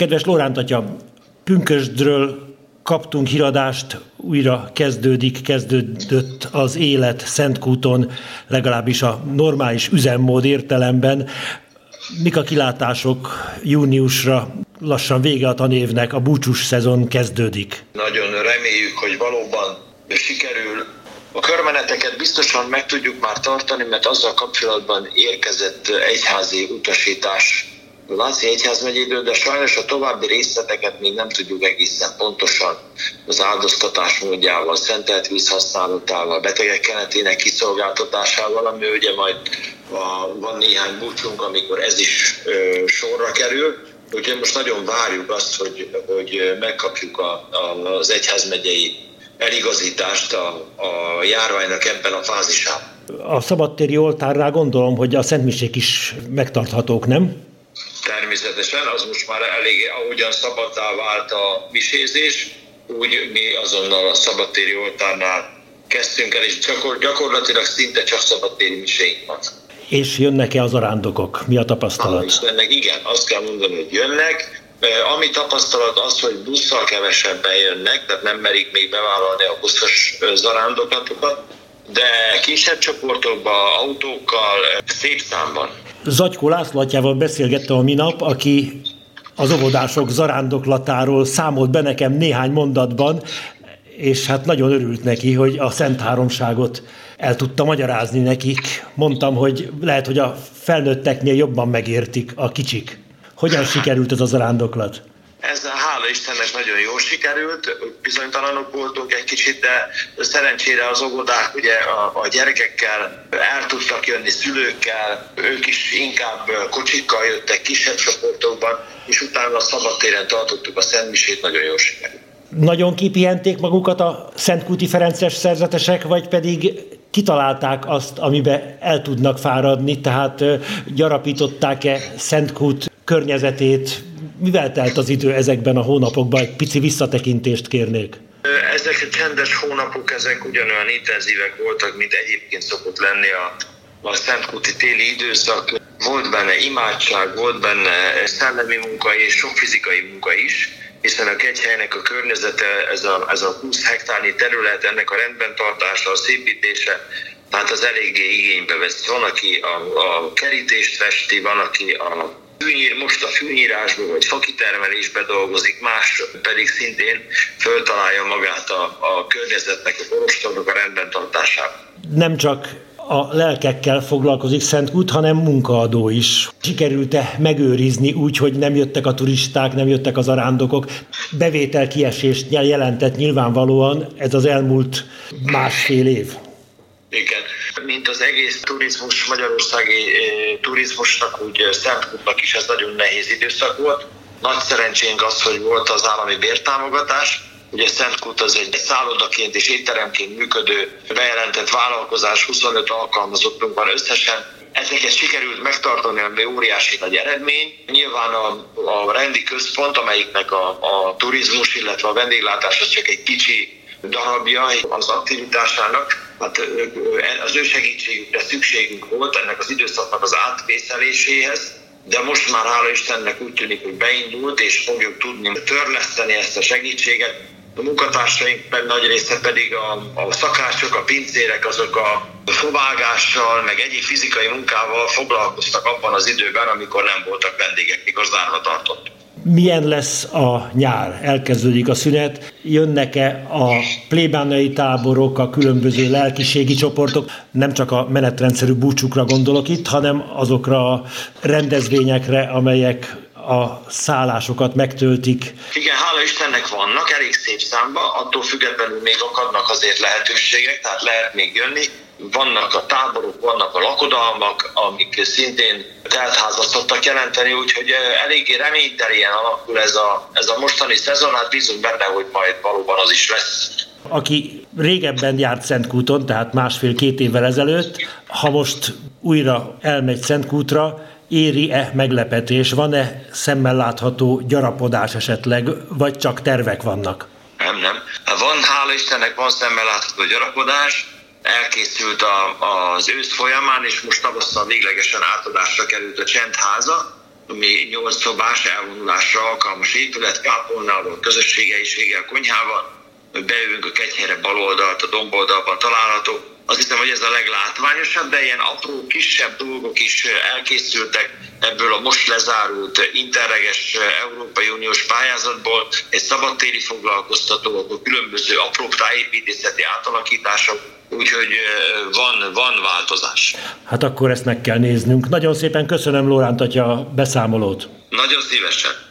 Kedves Lóránt atya, Pünkösdről kaptunk híradást, újra kezdődik, kezdődött az élet Szentkúton, legalábbis a normális üzemmód értelemben. Mik a kilátások júniusra? Lassan vége a tanévnek, a búcsús szezon kezdődik. Nagyon reméljük, hogy valóban sikerül a körmeneteket biztosan meg tudjuk már tartani, mert azzal kapcsolatban érkezett egyházi utasítás Lánci Egyházmegyéből, de sajnos a további részleteket még nem tudjuk egészen pontosan az áldoztatás módjával, szentelt víz használatával, betegek kenetének kiszolgáltatásával, ami ugye majd a, van néhány búcsunk, amikor ez is ö, sorra kerül. Úgyhogy most nagyon várjuk azt, hogy, hogy megkapjuk a, a, az egyházmegyei eligazítást a, a járványnak ebben a fázisában. A szabadtéri oltárnál gondolom, hogy a szentmisék is megtarthatók, nem? Természetesen, az most már elég, ahogyan szabadá vált a misézés, úgy mi azonnal a szabadtéri oltárnál kezdtünk el, és gyakor, gyakorlatilag szinte csak szabadtéri miséink van. És jönnek-e az arándokok? Mi a tapasztalat? Istennek, igen, azt kell mondani, hogy jönnek. Ami tapasztalat az, hogy busszal kevesebben jönnek, tehát nem merik még bevállalni a buszos zarándoklatokat, de kisebb csoportokban, autókkal, szép számban. Zagykó László atyával beszélgettem a minap, aki az óvodások zarándoklatáról számolt be nekem néhány mondatban, és hát nagyon örült neki, hogy a Szent Háromságot el tudta magyarázni nekik. Mondtam, hogy lehet, hogy a felnőtteknél jobban megértik a kicsik. Hogyan sikerült ez a zarándoklat? Ez hála Istennek nagyon jól sikerült, bizonytalanok voltunk egy kicsit, de szerencsére az óvodák ugye a, a gyerekekkel el tudtak jönni szülőkkel, ők is inkább kocsikkal jöttek kisebb csoportokban, és utána a szabadtéren tartottuk a Szentmisét, nagyon jól sikerült. Nagyon kipihenték magukat a Szentkúti Ferences szerzetesek, vagy pedig kitalálták azt, amiben el tudnak fáradni, tehát gyarapították-e Szentkút környezetét, mivel telt az idő ezekben a hónapokban? Egy pici visszatekintést kérnék. Ezek a csendes hónapok, ezek ugyanolyan intenzívek voltak, mint egyébként szokott lenni a, a Szentkúti téli időszak. Volt benne imádság, volt benne szellemi munka és sok fizikai munka is, hiszen a kegyhelynek a környezete, ez a, ez a 20 hektárnyi terület, ennek a rendben tartása, a szépítése, tehát az eléggé igénybe vesz. Van, aki a, a kerítést festi, van, aki a fűnyír, most a fűnyírásban vagy fakitermelésben dolgozik, más pedig szintén föltalálja magát a, a környezetnek, a korostornak a rendben tartásában. Nem csak a lelkekkel foglalkozik Szentkút, hanem munkaadó is. Sikerült-e megőrizni úgy, hogy nem jöttek a turisták, nem jöttek az arándokok? Bevétel kiesést jelentett nyilvánvalóan ez az elmúlt másfél év. Az egész turizmus, magyarországi eh, turizmusnak, úgy eh, Szentkútnak is ez nagyon nehéz időszak volt. Nagy szerencsénk az, hogy volt az állami bértámogatás, Ugye Szentkút az egy szállodaként és étteremként működő bejelentett vállalkozás, 25 alkalmazottunk van összesen. Ezeket sikerült megtartani, ami óriási nagy eredmény. Nyilván a, a rendi központ, amelyiknek a, a turizmus, illetve a vendéglátás az csak egy kicsi darabja az aktivitásának, hát az ő segítségükre szükségünk volt ennek az időszaknak az átvészeléséhez, de most már hála Istennek úgy tűnik, hogy beindult, és fogjuk tudni törleszteni ezt a segítséget. A munkatársaink nagy része pedig a, a szakácsok, a pincérek, azok a fovágással, meg egyéb fizikai munkával foglalkoztak abban az időben, amikor nem voltak vendégek, mikor zárva tartott. Milyen lesz a nyár? Elkezdődik a szünet, jönnek-e a plébánai táborok, a különböző lelkiségi csoportok, nem csak a menetrendszerű búcsukra gondolok itt, hanem azokra a rendezvényekre, amelyek a szállásokat megtöltik. Igen, hála Istennek vannak, elég szép számba, attól függetlenül még akadnak azért lehetőségek, tehát lehet még jönni vannak a táborok, vannak a lakodalmak, amik szintén teltházat szoktak jelenteni, úgyhogy eléggé reményteljen alakul ez a, ez a mostani szezon, hát bízunk benne, hogy majd valóban az is lesz. Aki régebben járt Szentkúton, tehát másfél-két évvel ezelőtt, ha most újra elmegy Szentkútra, éri-e meglepetés, van-e szemmel látható gyarapodás esetleg, vagy csak tervek vannak? Nem, nem. Hát van, hála Istennek, van szemmel látható gyarapodás, elkészült a, az ősz folyamán, és most tavasszal véglegesen átadásra került a csendháza. ami nyolc szobás elvonulásra alkalmas épület, kápolnával, közösségeiséggel, konyhával, bejövünk a kegyhelyre bal oldalt, a domboldalban található. Azt hiszem, hogy ez a leglátványosabb, de ilyen apró, kisebb dolgok is elkészültek ebből a most lezárult interreges Európai Uniós pályázatból. Egy szabadtéri foglalkoztató, akkor különböző apró tájépítészeti átalakítások, úgyhogy van, van változás. Hát akkor ezt meg kell néznünk. Nagyon szépen köszönöm Lóránt atya beszámolót. Nagyon szívesen.